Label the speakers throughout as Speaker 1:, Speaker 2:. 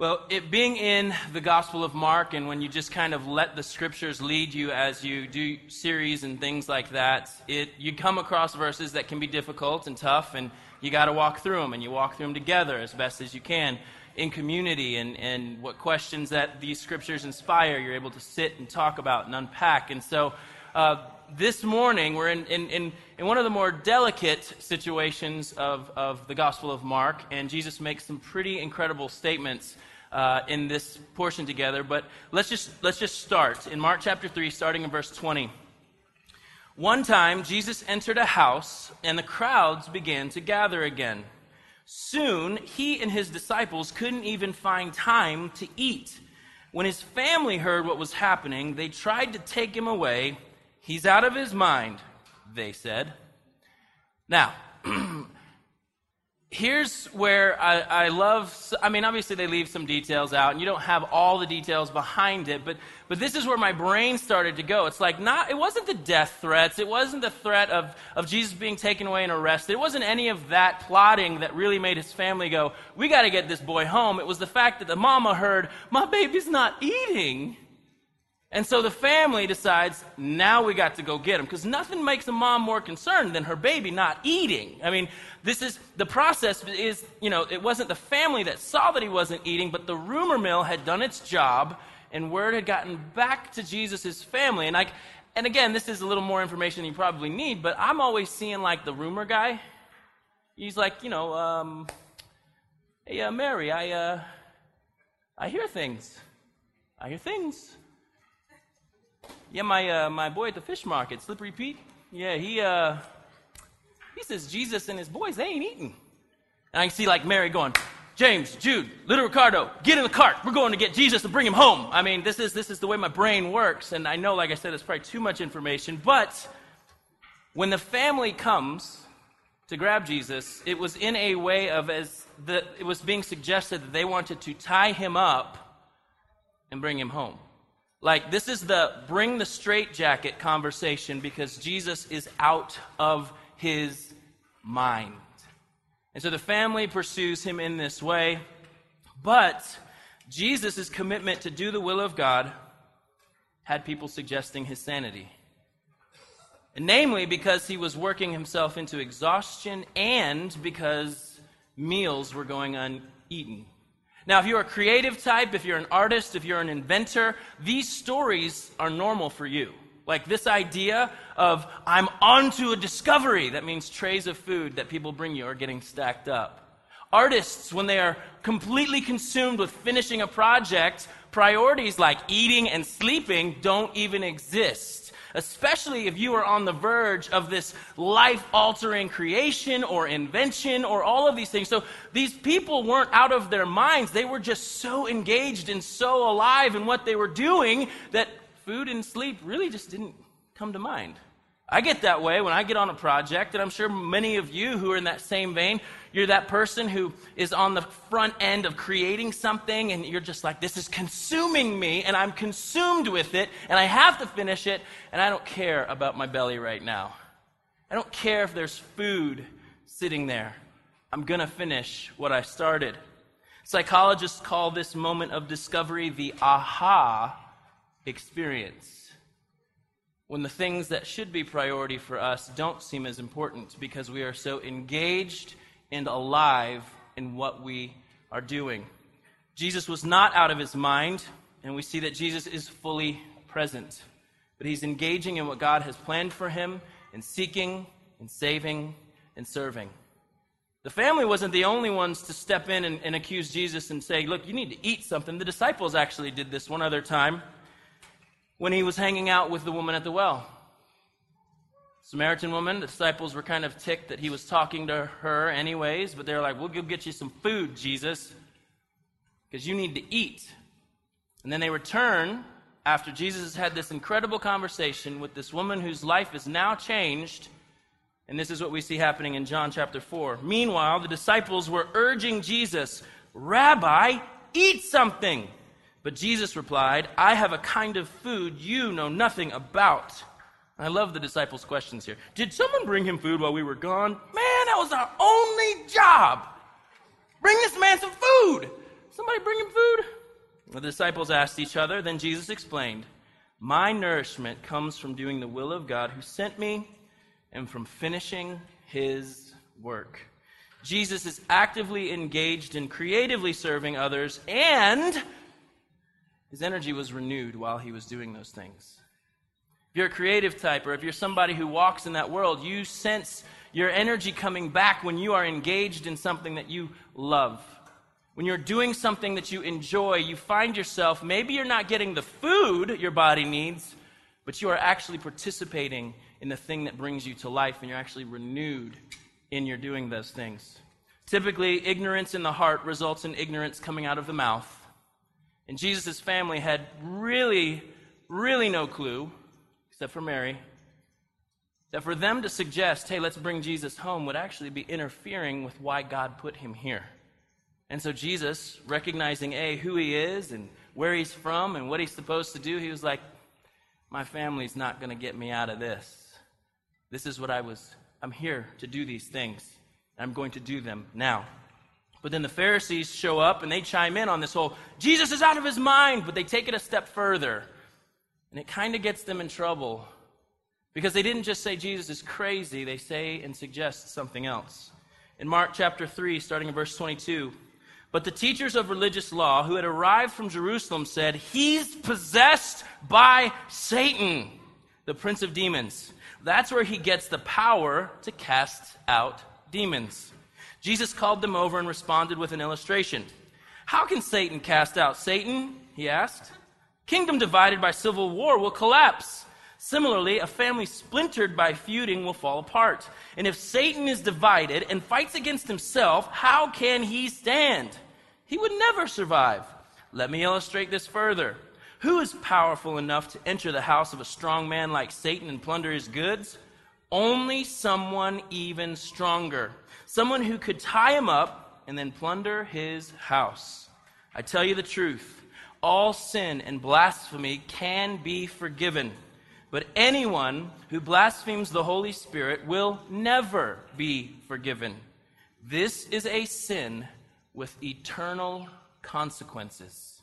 Speaker 1: Well, it being in the Gospel of Mark, and when you just kind of let the scriptures lead you as you do series and things like that, it, you come across verses that can be difficult and tough, and you got to walk through them, and you walk through them together as best as you can in community, and, and what questions that these scriptures inspire, you're able to sit and talk about and unpack. And so, uh, this morning, we're in, in, in, in, one of the more delicate situations of, of the Gospel of Mark, and Jesus makes some pretty incredible statements uh, in this portion together, but let's just, let's just start. In Mark chapter 3, starting in verse 20. One time, Jesus entered a house, and the crowds began to gather again. Soon, he and his disciples couldn't even find time to eat. When his family heard what was happening, they tried to take him away. He's out of his mind, they said. Now, here's where I, I, love i mean obviously they leave some details out and you don't have all the details behind it but but this is where my brain started to go. It's like not it wasn't the death threats it wasn't the threat of of jesus being taken away and arrested it wasn't any of that plotting that really made his family go we got to get this boy home. It was the fact that the mama heard my baby's not eating and so the family decides, now we got to go get him. Because nothing makes a mom more concerned than her baby not eating. I mean, this is, the process is, you know, it wasn't the family that saw that he wasn't eating, but the rumor mill had done its job, and word had gotten back to Jesus' family. And I, and again, this is a little more information you probably need, but I'm always seeing like the rumor guy. He's like, you know, um, hey, uh, Mary, I, uh, I hear things. I hear things. Yeah, my, uh, my boy at the fish market, Slippery Pete, yeah, he, uh, he says Jesus and his boys, they ain't eating. And I can see like Mary going, James, Jude, little Ricardo, get in the cart. We're going to get Jesus and bring him home. I mean, this is, this is the way my brain works. And I know, like I said, it's probably too much information. But when the family comes to grab Jesus, it was in a way of as the, it was being suggested that they wanted to tie him up and bring him home. Like, this is the bring the straitjacket conversation because Jesus is out of his mind. And so the family pursues him in this way. But Jesus' commitment to do the will of God had people suggesting his sanity. And namely, because he was working himself into exhaustion and because meals were going uneaten. Now, if you're a creative type, if you're an artist, if you're an inventor, these stories are normal for you. Like this idea of, I'm onto a discovery. That means trays of food that people bring you are getting stacked up. Artists, when they are completely consumed with finishing a project, priorities like eating and sleeping don't even exist especially if you are on the verge of this life altering creation or invention or all of these things. So these people weren't out of their minds. They were just so engaged and so alive in what they were doing that food and sleep really just didn't come to mind. I get that way when I get on a project, and I'm sure many of you who are in that same vein, you're that person who is on the front end of creating something, and you're just like, this is consuming me, and I'm consumed with it, and I have to finish it, and I don't care about my belly right now. I don't care if there's food sitting there. I'm going to finish what I started. Psychologists call this moment of discovery the aha experience when the things that should be priority for us don't seem as important because we are so engaged and alive in what we are doing. Jesus was not out of his mind, and we see that Jesus is fully present. But he's engaging in what God has planned for him in seeking and saving and serving. The family wasn't the only ones to step in and, and accuse Jesus and say, Look, you need to eat something. The disciples actually did this one other time when he was hanging out with the woman at the well. Samaritan woman, the disciples were kind of ticked that he was talking to her anyways, but they're like, We'll go get you some food, Jesus, because you need to eat. And then they return after Jesus has had this incredible conversation with this woman whose life is now changed. And this is what we see happening in John chapter 4. Meanwhile, the disciples were urging Jesus, Rabbi, eat something. But Jesus replied, I have a kind of food you know nothing about. I love the disciples' questions here. Did someone bring him food while we were gone? Man, that was our only job. Bring this man some food. Somebody bring him food? The disciples asked each other. Then Jesus explained, My nourishment comes from doing the will of God who sent me and from finishing his work. Jesus is actively engaged in creatively serving others, and his energy was renewed while he was doing those things. If you're a creative type, or if you're somebody who walks in that world, you sense your energy coming back when you are engaged in something that you love. When you're doing something that you enjoy, you find yourself, maybe you're not getting the food your body needs, but you are actually participating in the thing that brings you to life, and you're actually renewed in your doing those things. Typically, ignorance in the heart results in ignorance coming out of the mouth. And Jesus' family had really, really no clue, except for Mary, that for them to suggest, hey, let's bring Jesus home, would actually be interfering with why God put him here. And so Jesus, recognizing A, who he is and where he's from and what he's supposed to do, he was like, my family's not going to get me out of this. This is what I was, I'm here to do these things. I'm going to do them now. But then the Pharisees show up and they chime in on this whole Jesus is out of his mind, but they take it a step further. And it kind of gets them in trouble because they didn't just say Jesus is crazy, they say and suggest something else. In Mark chapter 3, starting in verse 22, but the teachers of religious law who had arrived from Jerusalem said, He's possessed by Satan, the prince of demons. That's where he gets the power to cast out demons. Jesus called them over and responded with an illustration. How can Satan cast out Satan? He asked. Kingdom divided by civil war will collapse. Similarly, a family splintered by feuding will fall apart. And if Satan is divided and fights against himself, how can he stand? He would never survive. Let me illustrate this further. Who is powerful enough to enter the house of a strong man like Satan and plunder his goods? Only someone even stronger. Someone who could tie him up and then plunder his house. I tell you the truth all sin and blasphemy can be forgiven. But anyone who blasphemes the Holy Spirit will never be forgiven. This is a sin with eternal consequences.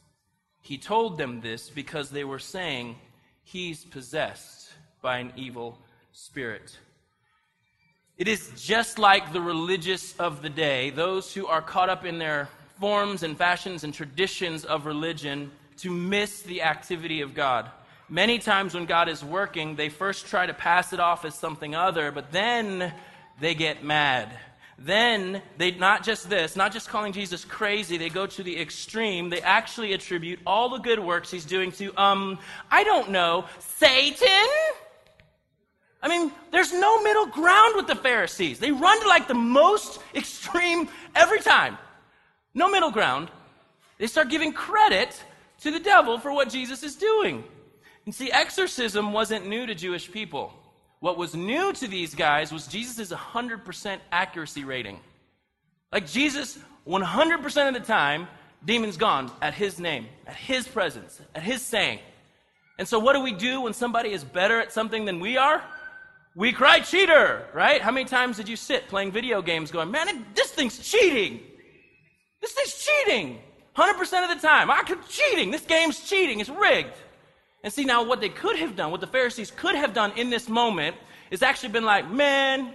Speaker 1: He told them this because they were saying, He's possessed by an evil spirit. It is just like the religious of the day, those who are caught up in their forms and fashions and traditions of religion, to miss the activity of God. Many times when God is working, they first try to pass it off as something other, but then they get mad. Then they not just this, not just calling Jesus crazy, they go to the extreme. They actually attribute all the good works he's doing to um I don't know, Satan? I mean, there's no middle ground with the Pharisees. They run to like the most extreme every time. No middle ground. They start giving credit to the devil for what Jesus is doing. And see, exorcism wasn't new to Jewish people. What was new to these guys was Jesus' 100% accuracy rating. Like Jesus, 100% of the time, demons gone at his name, at his presence, at his saying. And so, what do we do when somebody is better at something than we are? We cry cheater, right? How many times did you sit playing video games going, man, this thing's cheating? This thing's cheating. 100% of the time. I could cheating. This game's cheating. It's rigged. And see, now what they could have done, what the Pharisees could have done in this moment, is actually been like, man,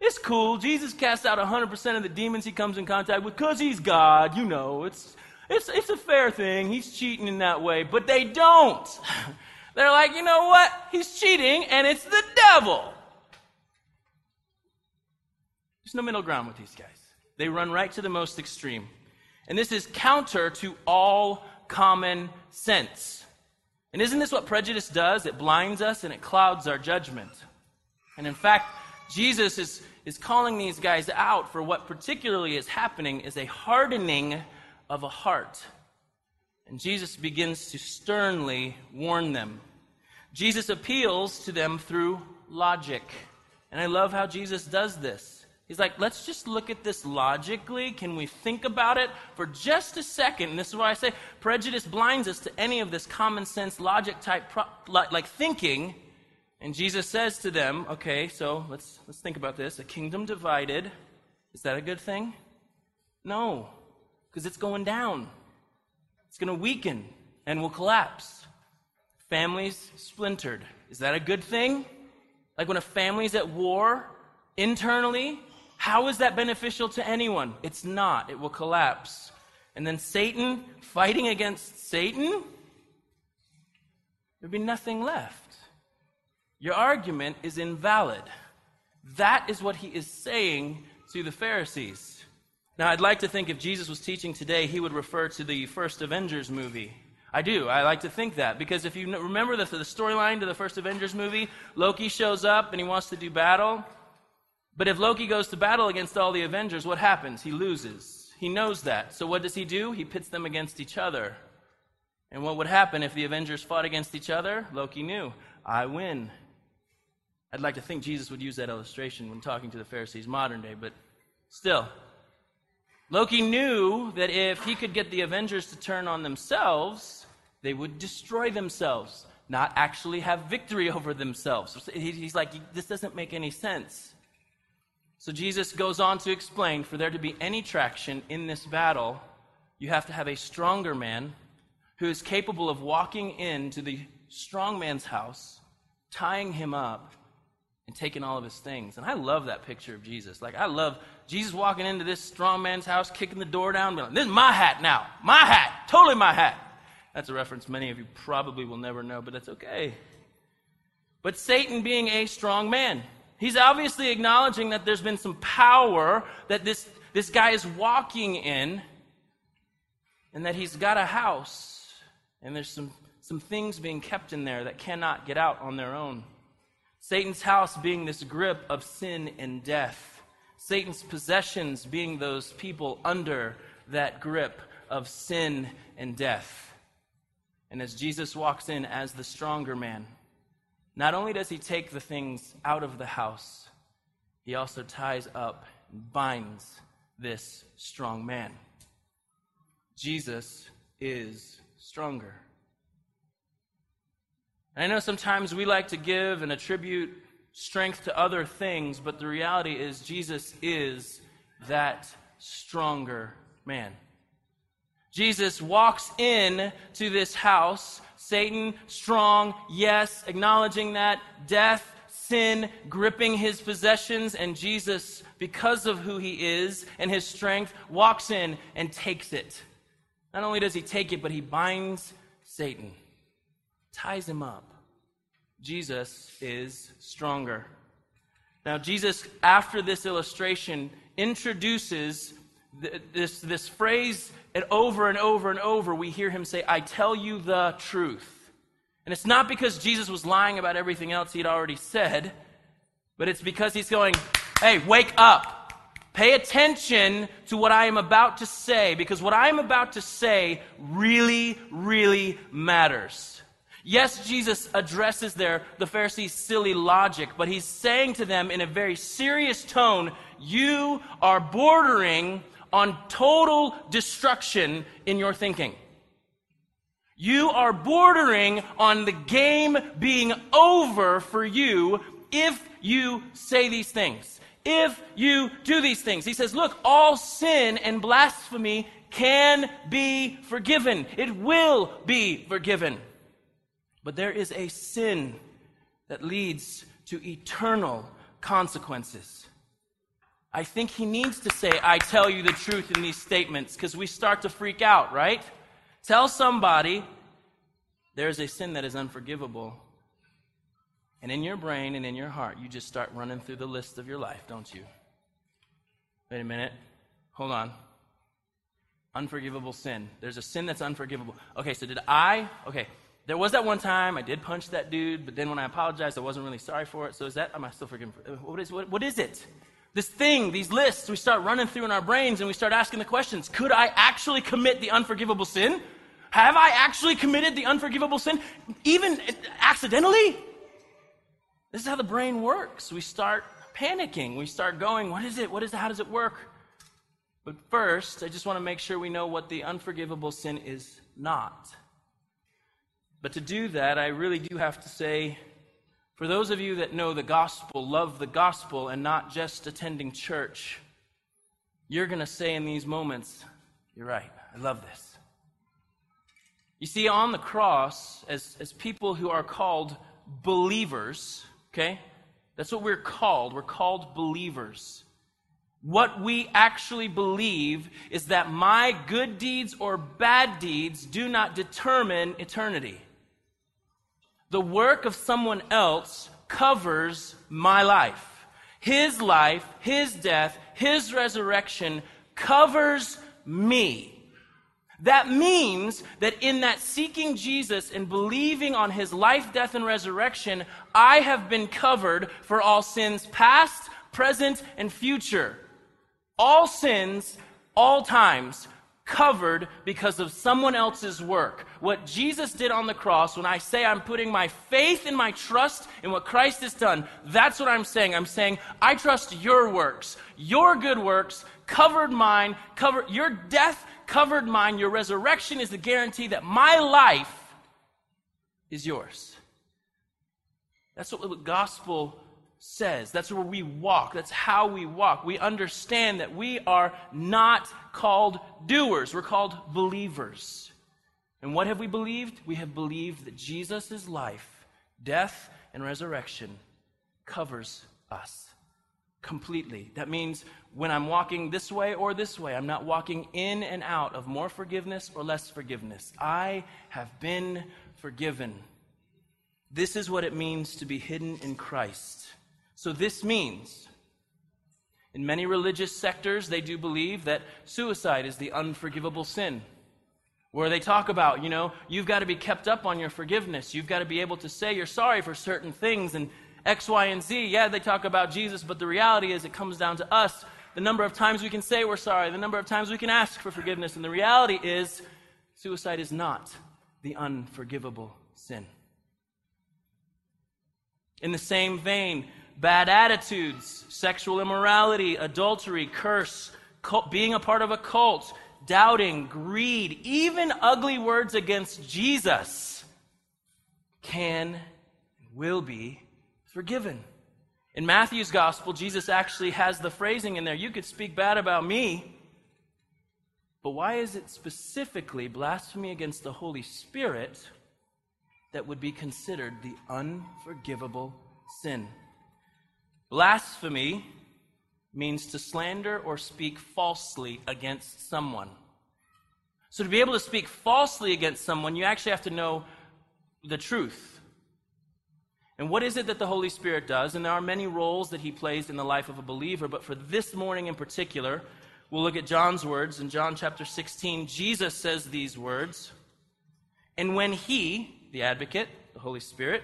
Speaker 1: it's cool. Jesus casts out 100% of the demons he comes in contact with because he's God. You know, it's, it's, it's a fair thing. He's cheating in that way. But they don't. They're like, you know what? He's cheating, and it's the devil. There's no middle ground with these guys. They run right to the most extreme. And this is counter to all common sense. And isn't this what prejudice does? It blinds us and it clouds our judgment. And in fact, Jesus is, is calling these guys out for what particularly is happening is a hardening of a heart. And Jesus begins to sternly warn them. Jesus appeals to them through logic. And I love how Jesus does this. He's like, let's just look at this logically. Can we think about it for just a second? And this is why I say prejudice blinds us to any of this common sense logic type pro- like thinking. And Jesus says to them, okay, so let's let's think about this. A kingdom divided, is that a good thing? No. because it's going down. It's going to weaken and will collapse. Families splintered. Is that a good thing? Like when a family's at war internally, how is that beneficial to anyone? It's not. It will collapse. And then Satan fighting against Satan, there'd be nothing left. Your argument is invalid. That is what he is saying to the Pharisees. Now, I'd like to think if Jesus was teaching today, he would refer to the first Avengers movie. I do. I like to think that. Because if you remember the, the storyline to the first Avengers movie, Loki shows up and he wants to do battle. But if Loki goes to battle against all the Avengers, what happens? He loses. He knows that. So what does he do? He pits them against each other. And what would happen if the Avengers fought against each other? Loki knew. I win. I'd like to think Jesus would use that illustration when talking to the Pharisees modern day, but still. Loki knew that if he could get the Avengers to turn on themselves, they would destroy themselves, not actually have victory over themselves. He's like, this doesn't make any sense. So Jesus goes on to explain for there to be any traction in this battle, you have to have a stronger man who is capable of walking into the strong man's house, tying him up, and taking all of his things. And I love that picture of Jesus. Like, I love Jesus walking into this strong man's house, kicking the door down, like, this is my hat now. My hat. Totally my hat. That's a reference many of you probably will never know, but that's okay. But Satan being a strong man, He's obviously acknowledging that there's been some power that this, this guy is walking in, and that he's got a house, and there's some, some things being kept in there that cannot get out on their own. Satan's house being this grip of sin and death. Satan's possessions being those people under that grip of sin and death. And as Jesus walks in as the stronger man, not only does he take the things out of the house, he also ties up and binds this strong man. Jesus is stronger. And I know sometimes we like to give and attribute strength to other things, but the reality is Jesus is that stronger man. Jesus walks in to this house Satan strong, yes, acknowledging that, death, sin, gripping his possessions, and Jesus, because of who he is and his strength, walks in and takes it. Not only does he take it, but he binds Satan, ties him up. Jesus is stronger. Now, Jesus, after this illustration, introduces this, this phrase and over and over and over, we hear him say, I tell you the truth. And it's not because Jesus was lying about everything else he'd already said, but it's because he's going, hey, wake up. Pay attention to what I am about to say, because what I am about to say really, really matters. Yes, Jesus addresses there the Pharisees' silly logic, but he's saying to them in a very serious tone, You are bordering on total destruction in your thinking. You are bordering on the game being over for you if you say these things. If you do these things. He says, look, all sin and blasphemy can be forgiven. It will be forgiven. But there is a sin that leads to eternal consequences. I think he needs to say, I tell you the truth in these statements, because we start to freak out, right? Tell somebody there is a sin that is unforgivable. And in your brain and in your heart, you just start running through the list of your life, don't you? Wait a minute. Hold on. Unforgivable sin. There's a sin that's unforgivable. Okay, so did I? Okay, there was that one time I did punch that dude, but then when I apologized, I wasn't really sorry for it. So is that, am I still? For, what, is, what, what is it? This thing, these lists, we start running through in our brains and we start asking the questions Could I actually commit the unforgivable sin? Have I actually committed the unforgivable sin, even accidentally? This is how the brain works. We start panicking. We start going, What is it? What is it? How does it work? But first, I just want to make sure we know what the unforgivable sin is not. But to do that, I really do have to say for those of you that know the gospel, love the gospel, and not just attending church, you're going to say in these moments, You're right. I love this. You see, on the cross, as, as people who are called believers, okay? That's what we're called. We're called believers. What we actually believe is that my good deeds or bad deeds do not determine eternity. The work of someone else covers my life. His life, His death, His resurrection covers me. That means that in that seeking Jesus and believing on his life, death, and resurrection, I have been covered for all sins past, present, and future. All sins, all times, covered because of someone else's work. What Jesus did on the cross, when I say I'm putting my faith and my trust in what Christ has done, that's what I'm saying. I'm saying, I trust your works. Your good works covered mine, covered your death covered mine. Your resurrection is the guarantee that my life is yours. That's what the gospel says. That's where we walk. That's how we walk. We understand that we are not called doers, we're called believers. And what have we believed? We have believed that Jesus' life, death, and resurrection covers us completely. That means when I'm walking this way or this way, I'm not walking in and out of more forgiveness or less forgiveness. I have been forgiven. This is what it means to be hidden in Christ. So, this means, in many religious sectors, they do believe that suicide is the unforgivable sin. Where they talk about, you know, you've got to be kept up on your forgiveness. You've got to be able to say you're sorry for certain things and X, Y, and Z. Yeah, they talk about Jesus, but the reality is it comes down to us. The number of times we can say we're sorry, the number of times we can ask for forgiveness. And the reality is, suicide is not the unforgivable sin. In the same vein, bad attitudes, sexual immorality, adultery, curse, cult, being a part of a cult, doubting, greed, even ugly words against Jesus can and will be forgiven. In Matthew's gospel, Jesus actually has the phrasing in there you could speak bad about me, but why is it specifically blasphemy against the Holy Spirit that would be considered the unforgivable sin? Blasphemy means to slander or speak falsely against someone. So, to be able to speak falsely against someone, you actually have to know the truth. And what is it that the Holy Spirit does? And there are many roles that he plays in the life of a believer, but for this morning in particular, we'll look at John's words. In John chapter 16, Jesus says these words And when he, the advocate, the Holy Spirit,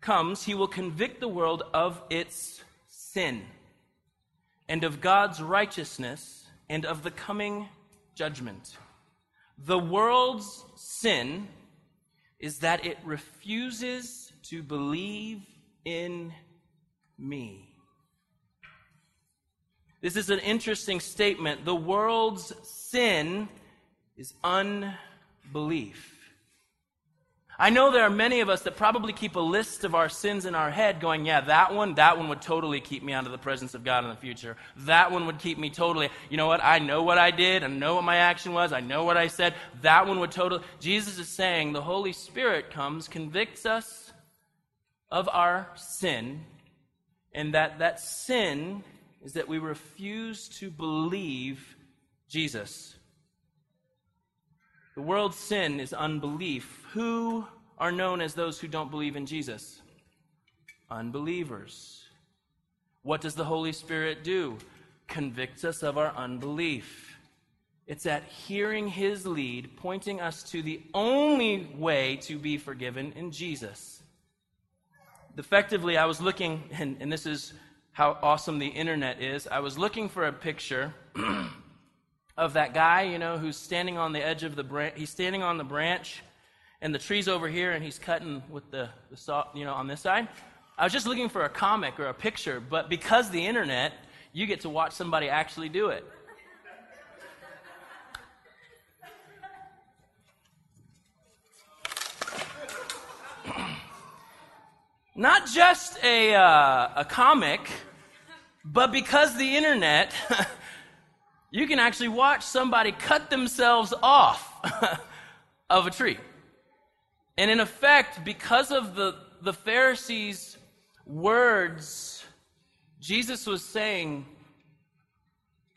Speaker 1: comes, he will convict the world of its sin and of God's righteousness and of the coming judgment. The world's sin is that it refuses to believe in me. This is an interesting statement. The world's sin is unbelief. I know there are many of us that probably keep a list of our sins in our head going, yeah, that one, that one would totally keep me out of the presence of God in the future. That one would keep me totally, you know what, I know what I did, I know what my action was, I know what I said. That one would totally. Jesus is saying the Holy Spirit comes, convicts us, of our sin, and that that sin is that we refuse to believe Jesus. The world's sin is unbelief. Who are known as those who don't believe in Jesus? Unbelievers. What does the Holy Spirit do? Convicts us of our unbelief. It's at hearing His lead, pointing us to the only way to be forgiven in Jesus effectively, I was looking, and, and this is how awesome the internet is. I was looking for a picture of that guy, you know, who's standing on the edge of the branch. He's standing on the branch, and the tree's over here, and he's cutting with the, the saw, you know, on this side. I was just looking for a comic or a picture, but because the internet, you get to watch somebody actually do it. Not just a, uh, a comic, but because the internet, You can actually watch somebody cut themselves off of a tree. And in effect, because of the, the Pharisees' words, Jesus was saying,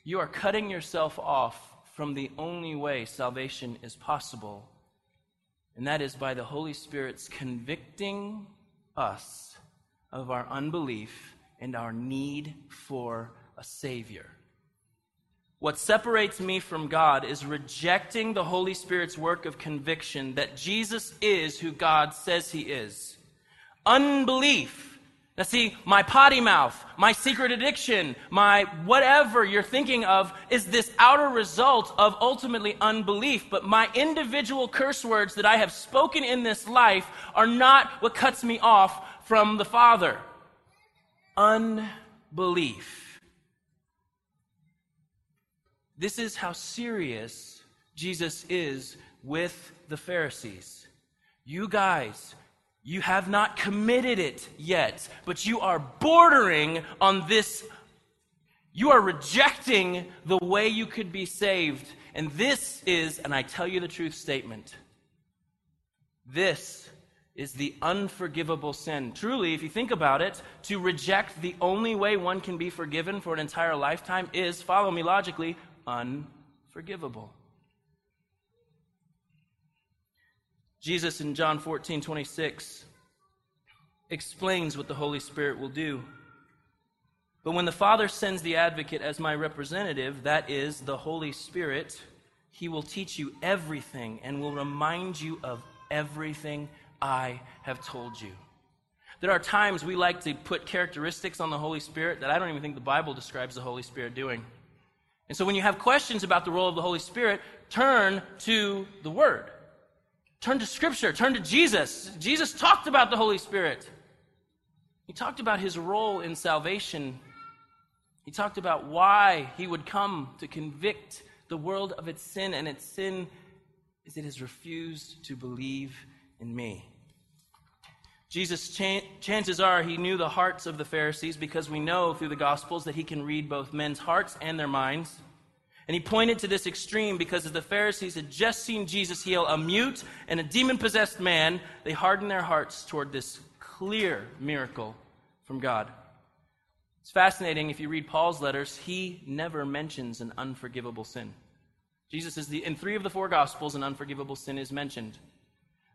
Speaker 1: You are cutting yourself off from the only way salvation is possible, and that is by the Holy Spirit's convicting us of our unbelief and our need for a Savior. What separates me from God is rejecting the Holy Spirit's work of conviction that Jesus is who God says he is. Unbelief now, see, my potty mouth, my secret addiction, my whatever you're thinking of is this outer result of ultimately unbelief. But my individual curse words that I have spoken in this life are not what cuts me off from the Father. Unbelief. This is how serious Jesus is with the Pharisees. You guys, you have not committed it yet, but you are bordering on this. You are rejecting the way you could be saved. And this is, and I tell you the truth statement, this is the unforgivable sin. Truly, if you think about it, to reject the only way one can be forgiven for an entire lifetime is, follow me logically, unforgivable. Jesus in John 14, 26 explains what the Holy Spirit will do. But when the Father sends the advocate as my representative, that is the Holy Spirit, he will teach you everything and will remind you of everything I have told you. There are times we like to put characteristics on the Holy Spirit that I don't even think the Bible describes the Holy Spirit doing. And so when you have questions about the role of the Holy Spirit, turn to the Word. Turn to Scripture. Turn to Jesus. Jesus talked about the Holy Spirit. He talked about his role in salvation. He talked about why he would come to convict the world of its sin, and its sin is it has refused to believe in me. Jesus, chances are, he knew the hearts of the Pharisees because we know through the Gospels that he can read both men's hearts and their minds. And he pointed to this extreme because as the Pharisees had just seen Jesus heal a mute and a demon possessed man, they hardened their hearts toward this clear miracle from God. It's fascinating if you read Paul's letters, he never mentions an unforgivable sin. Jesus is the, in three of the four Gospels, an unforgivable sin is mentioned.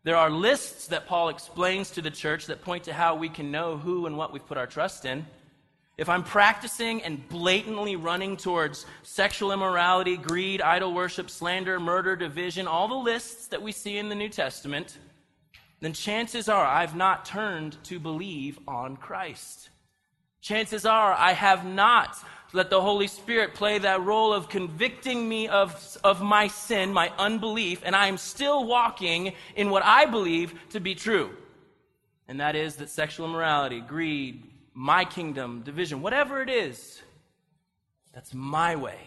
Speaker 1: There are lists that Paul explains to the church that point to how we can know who and what we've put our trust in. If I'm practicing and blatantly running towards sexual immorality, greed, idol worship, slander, murder, division, all the lists that we see in the New Testament, then chances are I've not turned to believe on Christ. Chances are I have not let the Holy Spirit play that role of convicting me of, of my sin, my unbelief, and I am still walking in what I believe to be true. And that is that sexual immorality, greed, my kingdom, division, whatever it is, that's my way.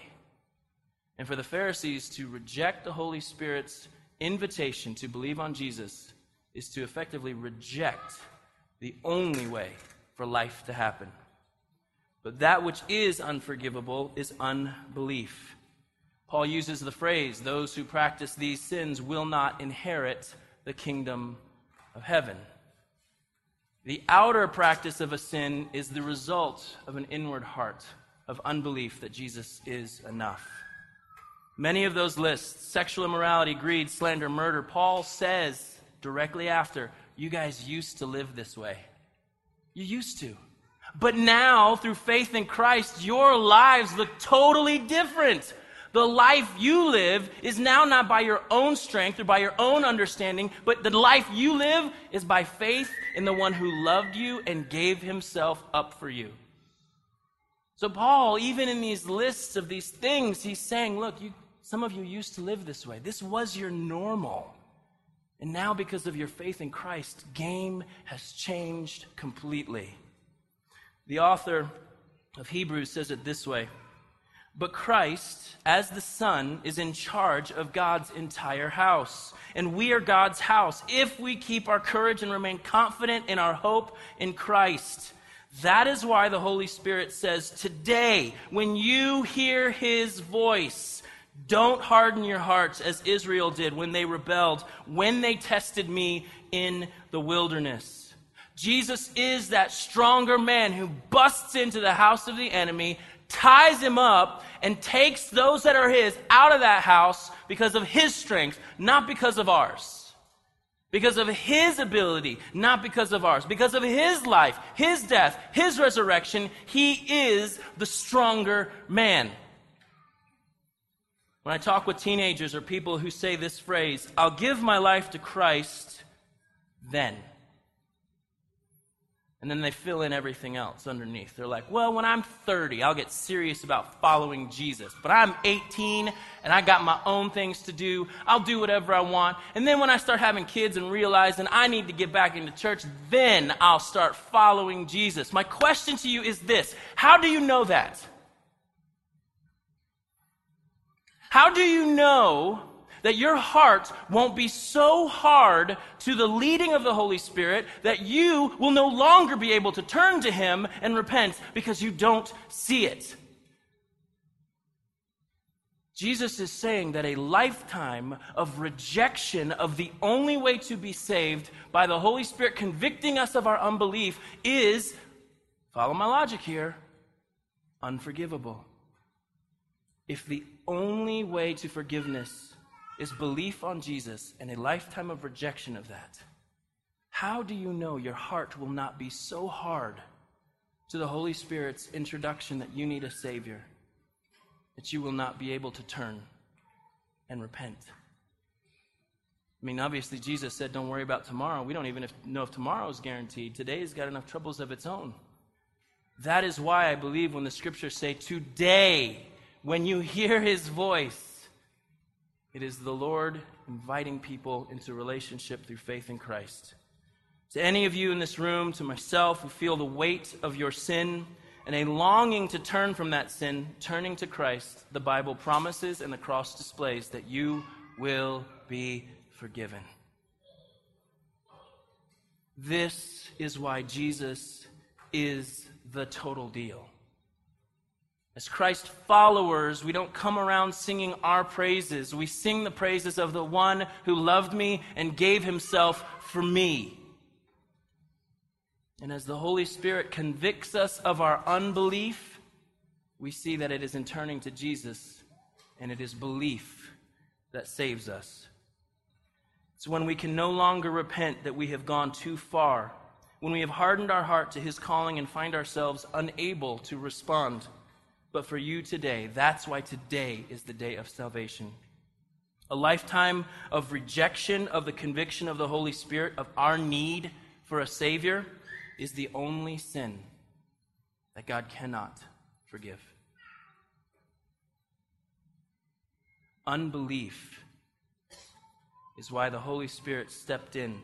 Speaker 1: And for the Pharisees to reject the Holy Spirit's invitation to believe on Jesus is to effectively reject the only way for life to happen. But that which is unforgivable is unbelief. Paul uses the phrase, those who practice these sins will not inherit the kingdom of heaven. The outer practice of a sin is the result of an inward heart of unbelief that Jesus is enough. Many of those lists sexual immorality, greed, slander, murder Paul says directly after, You guys used to live this way. You used to. But now, through faith in Christ, your lives look totally different. The life you live is now not by your own strength or by your own understanding, but the life you live is by faith in the one who loved you and gave himself up for you. So, Paul, even in these lists of these things, he's saying, look, you, some of you used to live this way. This was your normal. And now, because of your faith in Christ, game has changed completely. The author of Hebrews says it this way but Christ, as the Son, is in charge of God's entire house. And we are God's house if we keep our courage and remain confident in our hope in Christ. That is why the Holy Spirit says, Today, when you hear his voice, don't harden your hearts as Israel did when they rebelled, when they tested me in the wilderness. Jesus is that stronger man who busts into the house of the enemy, ties him up, and takes those that are his out of that house because of his strength, not because of ours. Because of his ability, not because of ours. Because of his life, his death, his resurrection, he is the stronger man. When I talk with teenagers or people who say this phrase, I'll give my life to Christ then. And then they fill in everything else underneath. They're like, well, when I'm 30, I'll get serious about following Jesus. But I'm 18 and I got my own things to do. I'll do whatever I want. And then when I start having kids and realizing I need to get back into church, then I'll start following Jesus. My question to you is this How do you know that? How do you know that your heart won't be so hard to the leading of the Holy Spirit that you will no longer be able to turn to Him and repent because you don't see it? Jesus is saying that a lifetime of rejection of the only way to be saved by the Holy Spirit convicting us of our unbelief is, follow my logic here, unforgivable. If the only way to forgiveness is belief on Jesus and a lifetime of rejection of that, how do you know your heart will not be so hard to the Holy Spirit's introduction that you need a Savior that you will not be able to turn and repent? I mean, obviously, Jesus said, Don't worry about tomorrow. We don't even know if tomorrow is guaranteed. Today's got enough troubles of its own. That is why I believe when the scriptures say, Today, when you hear his voice, it is the Lord inviting people into relationship through faith in Christ. To any of you in this room, to myself who feel the weight of your sin and a longing to turn from that sin, turning to Christ, the Bible promises and the cross displays that you will be forgiven. This is why Jesus is the total deal. As Christ followers, we don't come around singing our praises. We sing the praises of the one who loved me and gave himself for me. And as the Holy Spirit convicts us of our unbelief, we see that it is in turning to Jesus and it is belief that saves us. It's when we can no longer repent that we have gone too far, when we have hardened our heart to his calling and find ourselves unable to respond but for you today. That's why today is the day of salvation. A lifetime of rejection of the conviction of the Holy Spirit of our need for a Savior is the only sin that God cannot forgive. Unbelief is why the Holy Spirit stepped in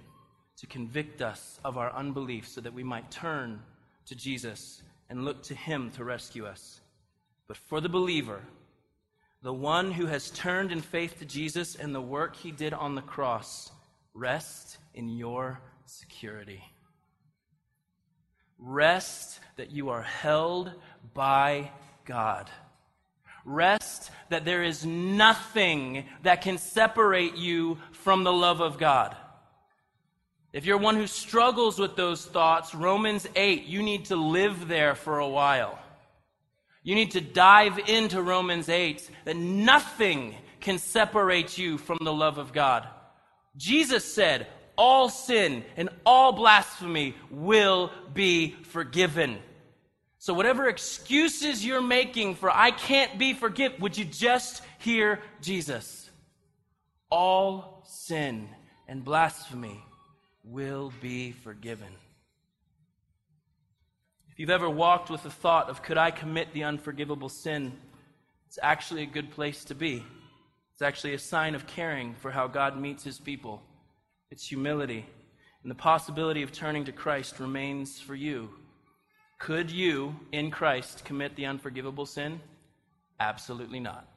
Speaker 1: to convict us of our unbelief so that we might turn to Jesus and look to Him to rescue us. But for the believer, the one who has turned in faith to Jesus and the work he did on the cross, rest in your security. Rest that you are held by God. Rest that there is nothing that can separate you from the love of God. If you're one who struggles with those thoughts, Romans 8, you need to live there for a while. You need to dive into Romans 8 that nothing can separate you from the love of God. Jesus said, all sin and all blasphemy will be forgiven. So, whatever excuses you're making for I can't be forgiven, would you just hear Jesus? All sin and blasphemy will be forgiven you've ever walked with the thought of, could I commit the unforgivable sin? It's actually a good place to be. It's actually a sign of caring for how God meets his people. It's humility. And the possibility of turning to Christ remains for you. Could you, in Christ, commit the unforgivable sin? Absolutely not.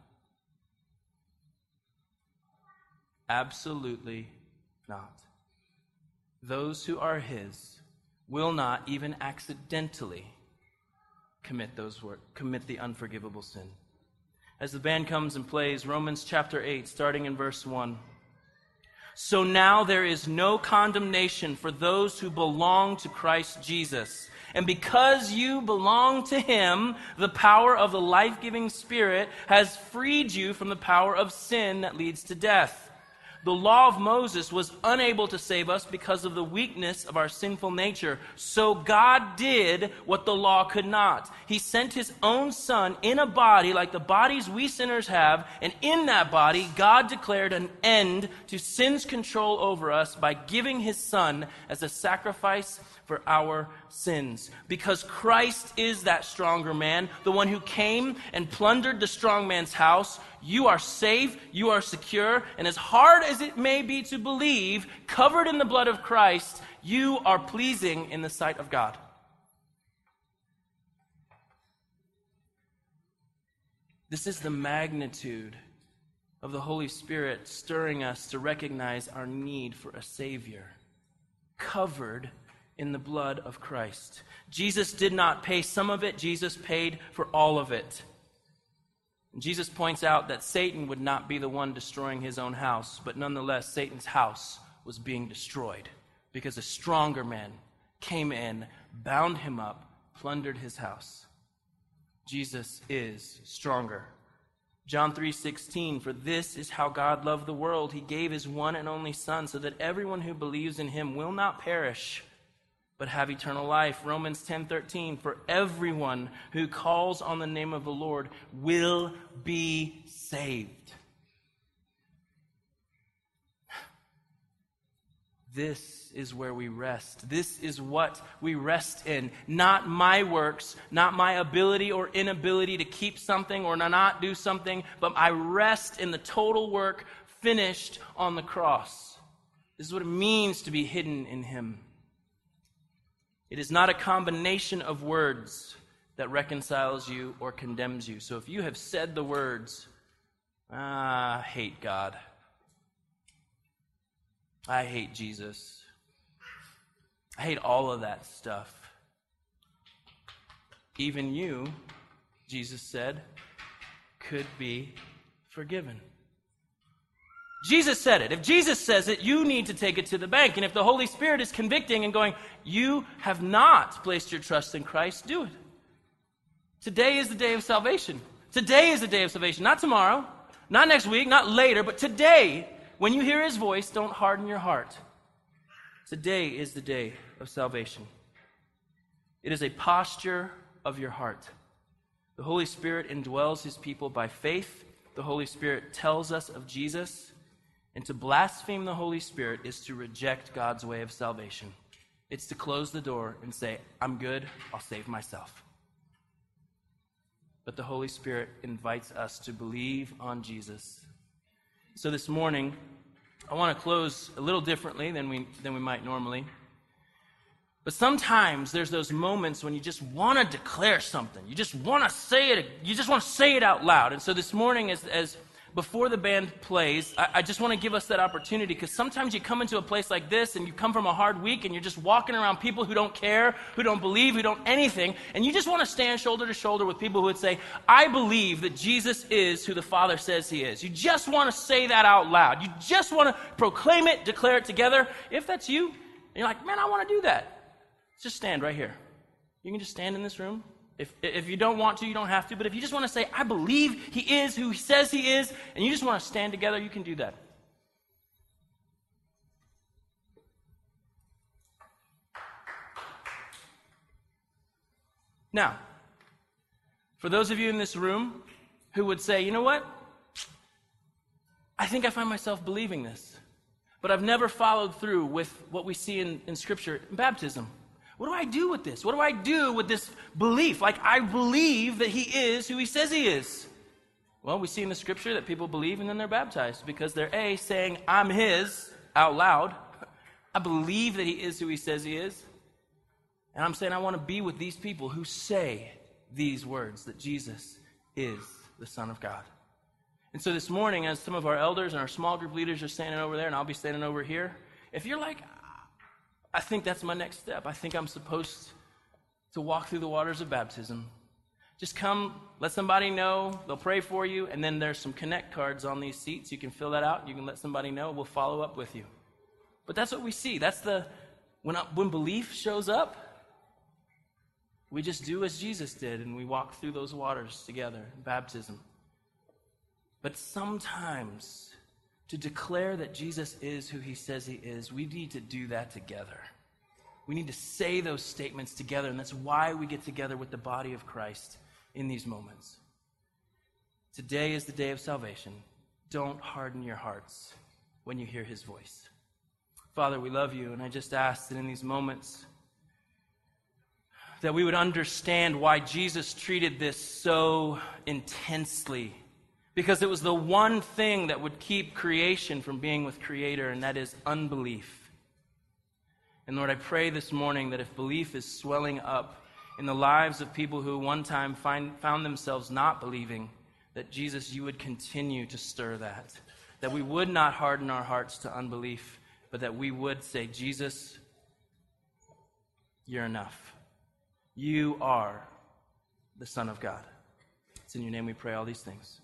Speaker 1: Absolutely not. Those who are his will not even accidentally commit those work, commit the unforgivable sin. As the band comes and plays Romans chapter 8 starting in verse 1. So now there is no condemnation for those who belong to Christ Jesus. And because you belong to Him, the power of the life giving Spirit has freed you from the power of sin that leads to death. The law of Moses was unable to save us because of the weakness of our sinful nature. So God did what the law could not. He sent his own son in a body like the bodies we sinners have, and in that body, God declared an end to sin's control over us by giving his son as a sacrifice for our sins. Because Christ is that stronger man, the one who came and plundered the strong man's house. You are safe, you are secure, and as hard as it may be to believe, covered in the blood of Christ, you are pleasing in the sight of God. This is the magnitude of the Holy Spirit stirring us to recognize our need for a Savior, covered in the blood of Christ. Jesus did not pay some of it, Jesus paid for all of it. Jesus points out that Satan would not be the one destroying his own house, but nonetheless, Satan's house was being destroyed because a stronger man came in, bound him up, plundered his house. Jesus is stronger. John 3:16 For this is how God loved the world he gave his one and only son so that everyone who believes in him will not perish but have eternal life. Romans 10:13 For everyone who calls on the name of the Lord will be saved. This is where we rest. This is what we rest in. Not my works, not my ability or inability to keep something or not do something, but I rest in the total work finished on the cross. This is what it means to be hidden in Him. It is not a combination of words that reconciles you or condemns you. So if you have said the words, ah, I hate God, I hate Jesus, I hate all of that stuff, even you, Jesus said, could be forgiven. Jesus said it. If Jesus says it, you need to take it to the bank. And if the Holy Spirit is convicting and going, you have not placed your trust in Christ, do it. Today is the day of salvation. Today is the day of salvation. Not tomorrow, not next week, not later, but today, when you hear his voice, don't harden your heart. Today is the day of salvation. It is a posture of your heart. The Holy Spirit indwells his people by faith. The Holy Spirit tells us of Jesus. And to blaspheme the Holy Spirit is to reject God's way of salvation. It's to close the door and say, I'm good, I'll save myself. But the Holy Spirit invites us to believe on Jesus. So this morning, I want to close a little differently than we, than we might normally. But sometimes there's those moments when you just want to declare something. You just want to say it. You just want to say it out loud. And so this morning, as, as before the band plays, I, I just want to give us that opportunity because sometimes you come into a place like this and you come from a hard week and you're just walking around people who don't care, who don't believe, who don't anything, and you just want to stand shoulder to shoulder with people who would say, I believe that Jesus is who the Father says he is. You just want to say that out loud. You just want to proclaim it, declare it together. If that's you, and you're like, man, I want to do that. Just stand right here. You can just stand in this room if, if you don't want to, you don't have to. But if you just want to say, I believe he is who he says he is, and you just want to stand together, you can do that. Now, for those of you in this room who would say, you know what? I think I find myself believing this, but I've never followed through with what we see in, in Scripture in baptism. What do I do with this? What do I do with this belief? Like, I believe that he is who he says he is. Well, we see in the scripture that people believe and then they're baptized because they're A, saying, I'm his out loud. I believe that he is who he says he is. And I'm saying, I want to be with these people who say these words that Jesus is the Son of God. And so this morning, as some of our elders and our small group leaders are standing over there, and I'll be standing over here, if you're like, I think that's my next step. I think I'm supposed to walk through the waters of baptism. Just come, let somebody know. They'll pray for you. And then there's some connect cards on these seats. You can fill that out. You can let somebody know. We'll follow up with you. But that's what we see. That's the, when, when belief shows up, we just do as Jesus did and we walk through those waters together in baptism. But sometimes, to declare that Jesus is who he says he is, we need to do that together. We need to say those statements together, and that's why we get together with the body of Christ in these moments. Today is the day of salvation. Don't harden your hearts when you hear his voice. Father, we love you, and I just ask that in these moments that we would understand why Jesus treated this so intensely. Because it was the one thing that would keep creation from being with Creator, and that is unbelief. And Lord, I pray this morning that if belief is swelling up in the lives of people who one time find, found themselves not believing, that Jesus, you would continue to stir that. That we would not harden our hearts to unbelief, but that we would say, Jesus, you're enough. You are the Son of God. It's in your name we pray all these things.